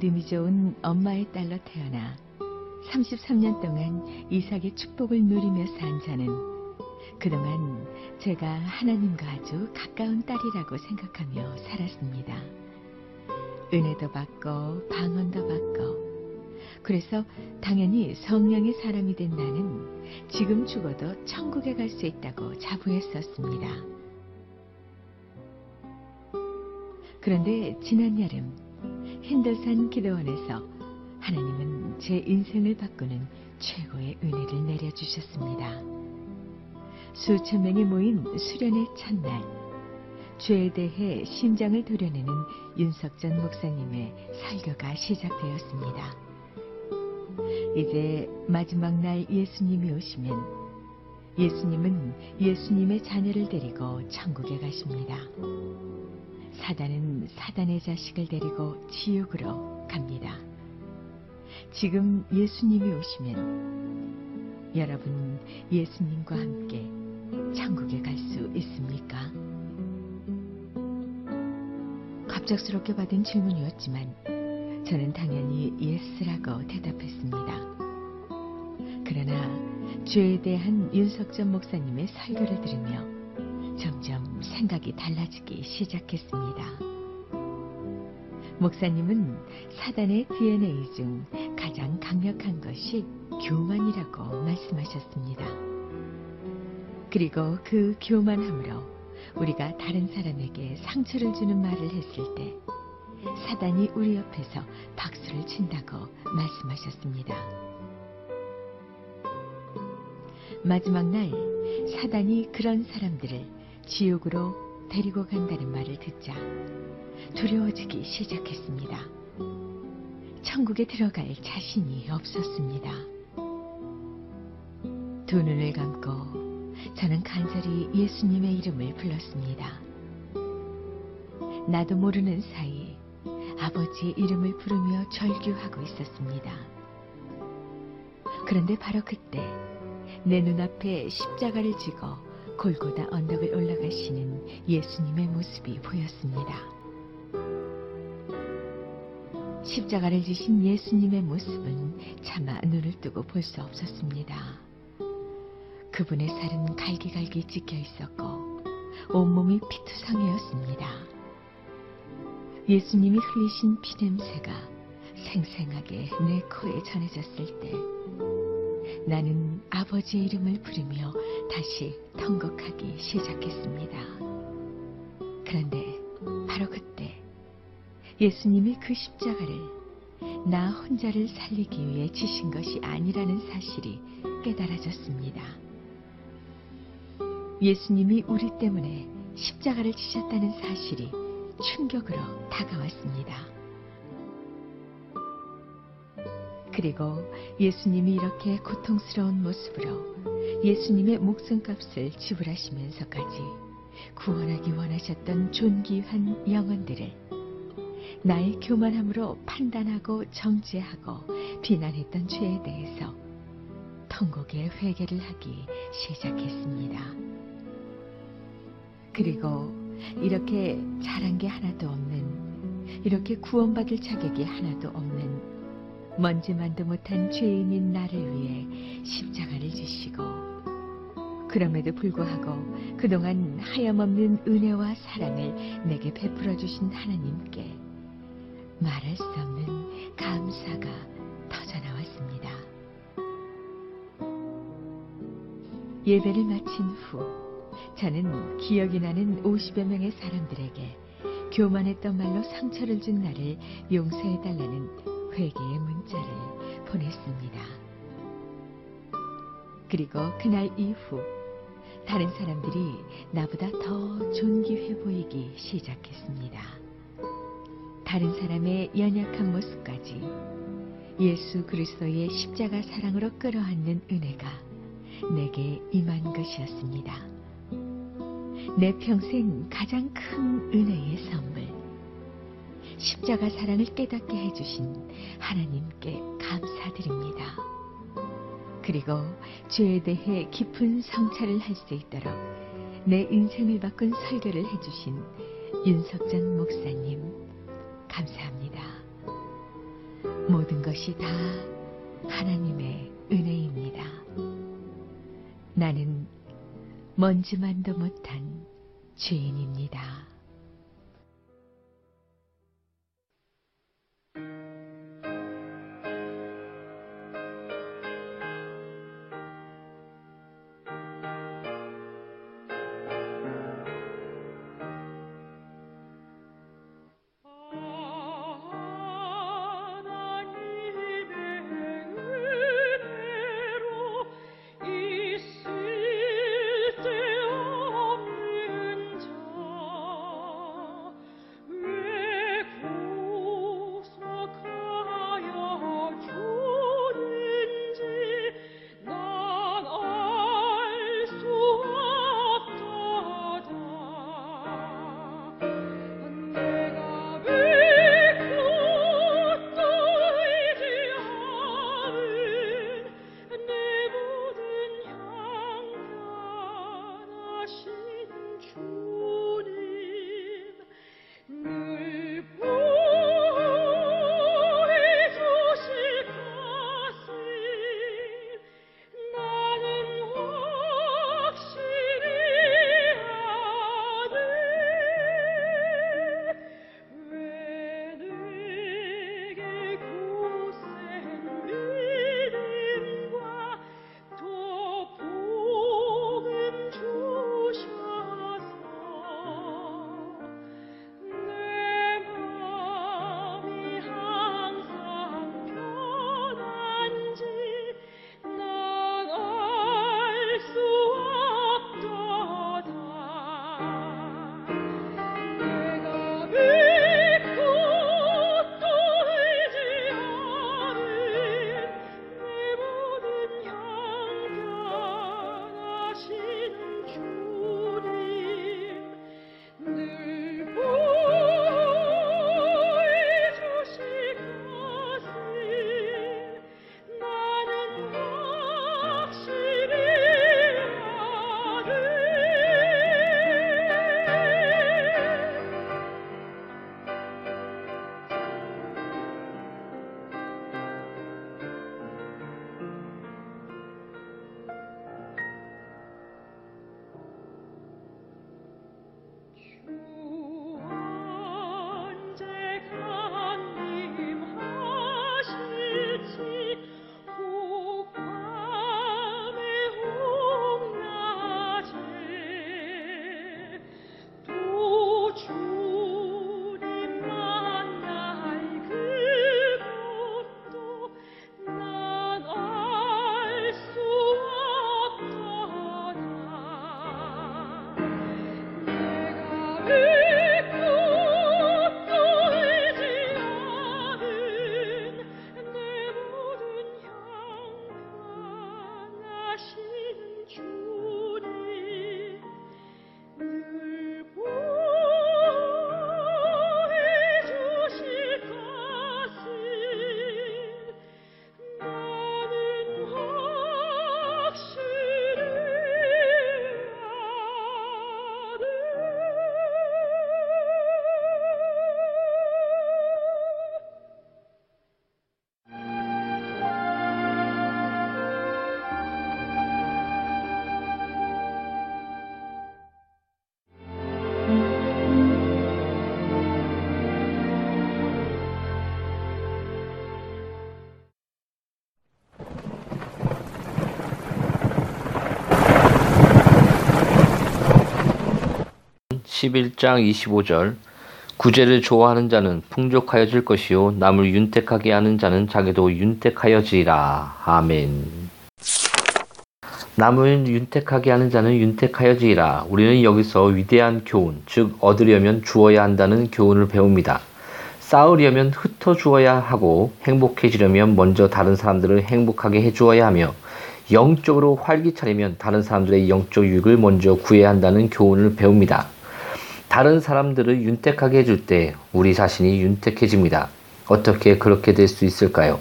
믿음이 좋은 엄마의 딸로 태어나 33년 동안 이삭의 축복을 누리며 산 저는 그동안 제가 하나님과 아주 가까운 딸이라고 생각하며 살았습니다. 은혜도 받고 방언도 받고 그래서 당연히 성령의 사람이 된 나는 지금 죽어도 천국에 갈 수 있다고 자부했었습니다. 그런데 지난 여름 힌들산 기도원에서 하나님은 제 인생을 바꾸는 최고의 은혜를 내려주셨습니다. 수천 명이 모인 수련의 첫날, 죄에 대해 심장을 도려내는 윤석전 목사님의 설교가 시작되었습니다. 이제 마지막 날 예수님이 오시면 예수님은 예수님의 자녀를 데리고 천국에 가십니다. 사단은 사단의 자식을 데리고 지옥으로 갑니다. 지금 예수님이 오시면 여러분 예수님과 함께 천국에 갈 수 있습니까? 갑작스럽게 받은 질문이었지만 저는 당연히 yes라고 대답했습니다. 그러나 죄에 대한 윤석전 목사님의 설교를 들으며 점점 생각이 달라지기 시작했습니다. 목사님은 사단의 DNA 중 가장 강력한 것이 교만이라고 말씀하셨습니다. 그리고 그 교만함으로 우리가 다른 사람에게 상처를 주는 말을 했을 때 사단이 우리 옆에서 박수를 친다고 말씀하셨습니다. 마지막 날 사단이 그런 사람들을 지옥으로 데리고 간다는 말을 듣자 두려워지기 시작했습니다. 천국에 들어갈 자신이 없었습니다. 두 눈을 감고 저는 간절히 예수님의 이름을 불렀습니다. 나도 모르는 사이 아버지의 이름을 부르며 절규하고 있었습니다. 그런데 바로 그때 내 눈앞에 십자가를 지고 골고다 언덕을 올라가시는 예수님의 모습이 보였습니다. 십자가를 지신 예수님의 모습은 차마 눈을 뜨고 볼 수 없었습니다. 그분의 살은 갈기갈기 찢겨 있었고 온몸이 피투성이었습니다. 예수님이 흘리신 피냄새가 생생하게 내 코에 전해졌을 때 나는 아버지의 이름을 부르며 다시 통곡하기 시작했습니다. 그런데 바로 그때 예수님이 그 십자가를 나 혼자를 살리기 위해 지신 것이 아니라는 사실이 깨달아졌습니다. 예수님이 우리 때문에 십자가를 지셨다는 사실이 충격으로 다가왔습니다. 그리고 예수님이 이렇게 고통스러운 모습으로 예수님의 목숨값을 지불하시면서까지 구원하기 원하셨던 존귀한 영혼들을 나의 교만함으로 판단하고 정죄하고 비난했던 죄에 대해서 통곡의 회개를 하기 시작했습니다. 그리고 이렇게 잘한 게 하나도 없는, 이렇게 구원받을 자격이 하나도 없는, 먼지만도 못한 죄인인 나를 위해 십자가를 지시고, 그럼에도 불구하고 그동안 하염없는 은혜와 사랑을 내게 베풀어 주신 하나님께 말할 수 없는 감사가 터져나왔습니다. 예배를 마친 후 저는 기억이 나는 50여 명의 사람들에게 교만했던 말로 상처를 준 나를 용서해달라는 회개의 문자를 보냈습니다. 그리고 그날 이후 다른 사람들이 나보다 더 존귀해 보이기 시작했습니다. 다른 사람의 연약한 모습까지 예수 그리스도의 십자가 사랑으로 끌어안는 은혜가 내게 임한 것이었습니다. 내 평생 가장 큰 은혜의 선물. 십자가 사랑을 깨닫게 해주신 하나님께 감사드립니다. 그리고 죄에 대해 깊은 성찰을 할 수 있도록 내 인생을 바꾼 설교를 해주신 윤석장 목사님, 감사합니다. 모든 것이 다 하나님의 은혜입니다. 나는 먼지만도 못한 죄인입니다. God's 11장 25절 구제를 좋아하는 자는 풍족하여질 것이요 남을 윤택하게 하는 자는 자기도 윤택하여지라. 아멘. 남을 윤택하게 하는 자는 윤택하여지라. 우리는 여기서 위대한 교훈, 즉 얻으려면 주어야 한다는 교훈을 배웁니다. 싸우려면 흩어 주어야 하고 행복해지려면 먼저 다른 사람들을 행복하게 해 주어야 하며 영적으로 활기차리면 다른 사람들의 영적 유익을 먼저 구해야 한다는 교훈을 배웁니다. 다른 사람들을 윤택하게 해줄 때 우리 자신이 윤택해집니다. 어떻게 그렇게 될 수 있을까요?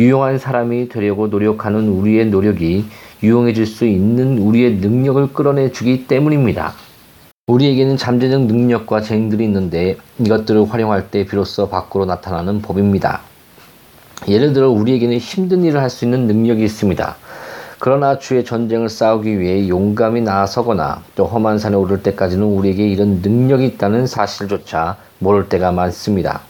유용한 사람이 되려고 노력하는 우리의 노력이 유용해질 수 있는 우리의 능력을 끌어내 주기 때문입니다. 우리에게는 잠재적 능력과 재능들이 있는데 이것들을 활용할 때 비로소 밖으로 나타나는 법입니다. 예를 들어 우리에게는 힘든 일을 할 수 있는 능력이 있습니다. 그러나 주의 전쟁을 싸우기 위해 용감히 나아서거나 또 험한 산에 오를 때까지는 우리에게 이런 능력이 있다는 사실조차 모를 때가 많습니다.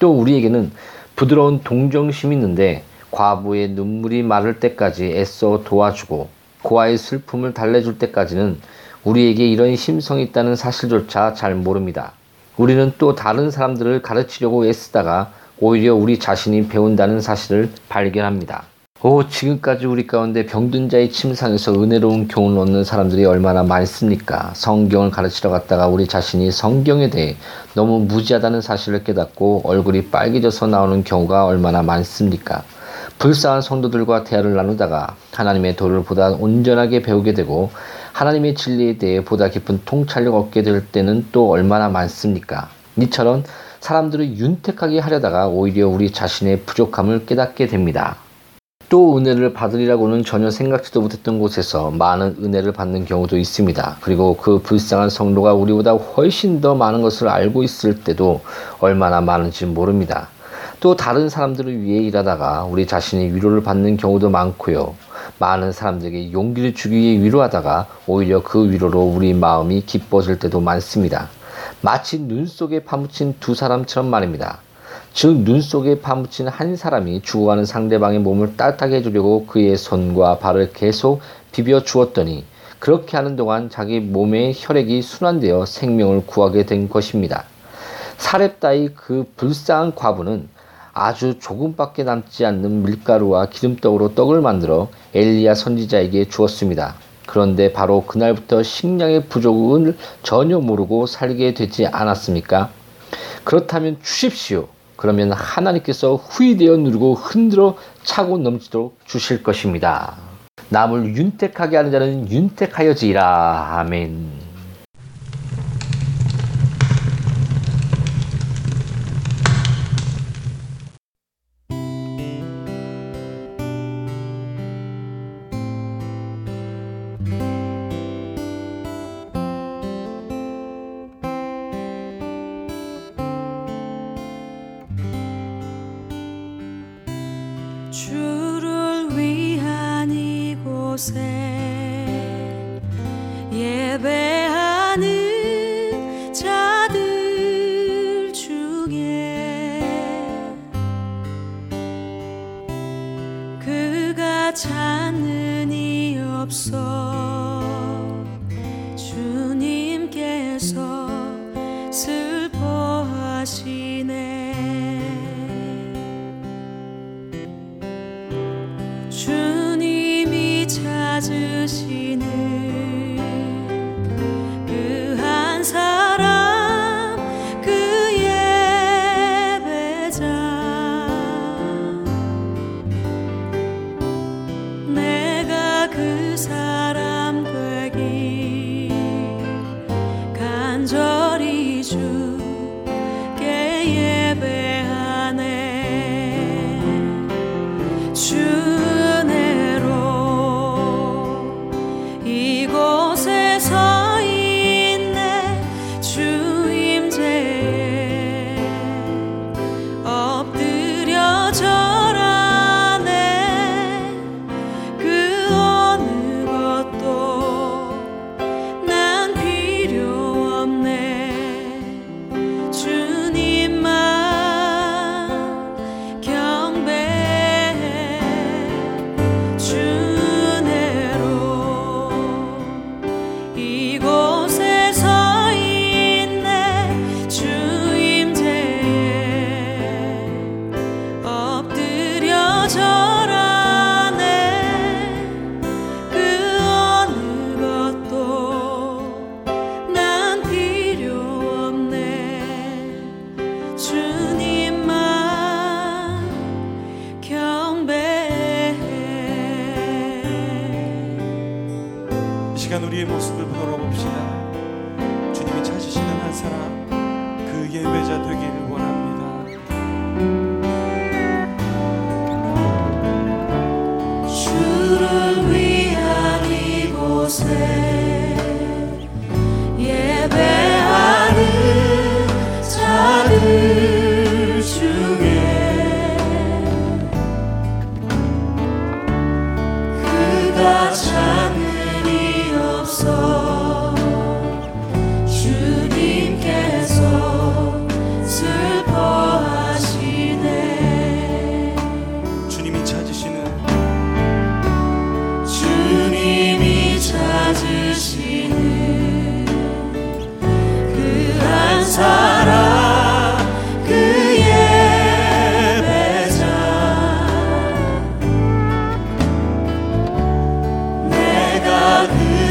또 우리에게는 부드러운 동정심이 있는데 과부의 눈물이 마를 때까지 애써 도와주고 고아의 슬픔을 달래줄 때까지는 우리에게 이런 심성이 있다는 사실조차 잘 모릅니다. 우리는 또 다른 사람들을 가르치려고 애쓰다가 오히려 우리 자신이 배운다는 사실을 발견합니다. 오, 지금까지 우리 가운데 병든 자의 침상에서 은혜로운 교훈을 얻는 사람들이 얼마나 많습니까? 성경을 가르치러 갔다가 우리 자신이 성경에 대해 너무 무지하다는 사실을 깨닫고 얼굴이 빨개져서 나오는 경우가 얼마나 많습니까? 불쌍한 성도들과 대화를 나누다가 하나님의 도를 보다 온전하게 배우게 되고 하나님의 진리에 대해 보다 깊은 통찰력 얻게 될 때는 또 얼마나 많습니까? 이처럼 사람들을 윤택하게 하려다가 오히려 우리 자신의 부족함을 깨닫게 됩니다. 또 은혜를 받으리라고는 전혀 생각지도 못했던 곳에서 많은 은혜를 받는 경우도 있습니다. 그리고 그 불쌍한 성도가 우리보다 훨씬 더 많은 것을 알고 있을 때도 얼마나 많은지 모릅니다. 또 다른 사람들을 위해 일하다가 우리 자신이 위로를 받는 경우도 많고요. 많은 사람들에게 용기를 주기 위해 위로하다가 오히려 그 위로로 우리 마음이 기뻐질 때도 많습니다. 마치 눈 속에 파묻힌 두 사람처럼 말입니다. 즉, 눈 속에 파묻힌 한 사람이 죽어가는 상대방의 몸을 따뜻하게 해주려고 그의 손과 발을 계속 비벼 주었더니 그렇게 하는 동안 자기 몸의 혈액이 순환되어 생명을 구하게 된 것입니다. 사렙다의 그 불쌍한 과부는 아주 조금밖에 남지 않는 밀가루와 기름떡으로 떡을 만들어 엘리야 선지자에게 주었습니다. 그런데 바로 그날부터 식량의 부족을 전혀 모르고 살게 되지 않았습니까? 그렇다면 주십시오. 그러면 하나님께서 후이되어 누르고 흔들어 차고 넘치도록 주실 것입니다. 남을 윤택하게 하는 자는 윤택하여지라. 아멘. 이 주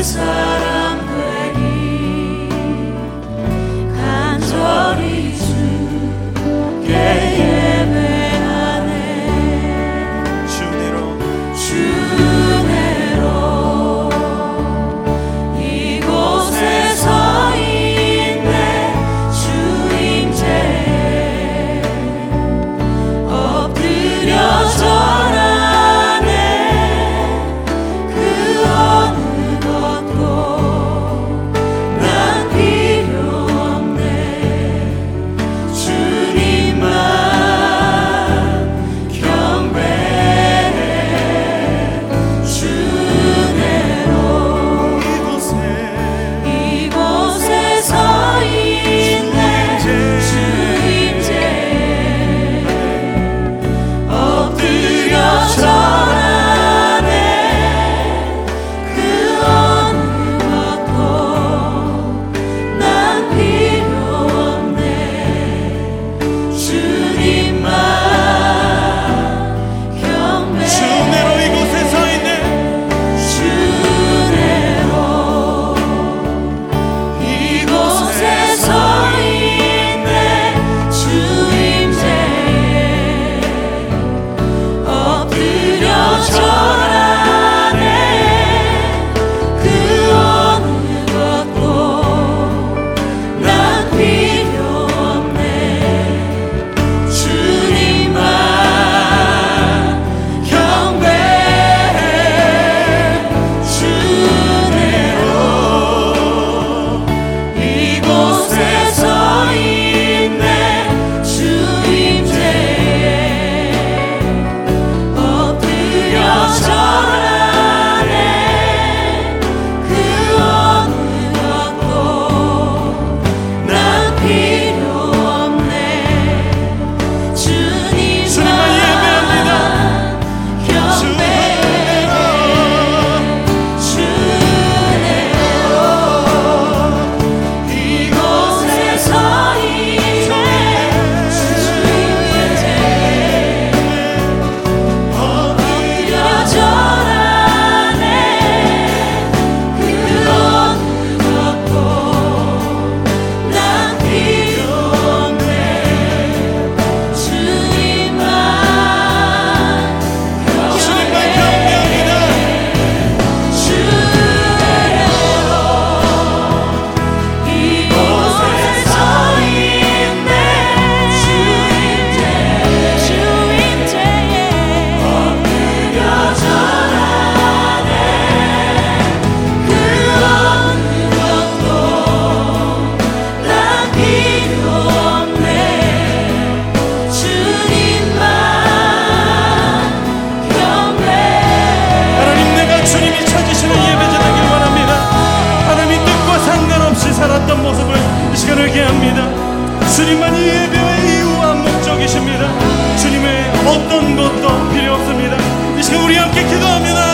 desire. 같이 우리 함께 기도합니다.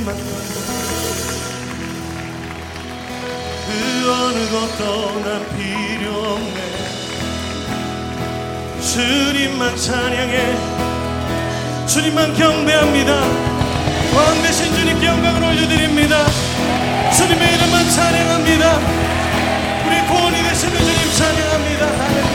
정말. 그 어느 것도 난 필요 없네. 주님만 찬양해. 주님만 경배합니다. 왕 대신 주님께 영광을 올려드립니다. 주님의 이름만 찬양합니다. 우리 구원이 되시는 주님 찬양합니다.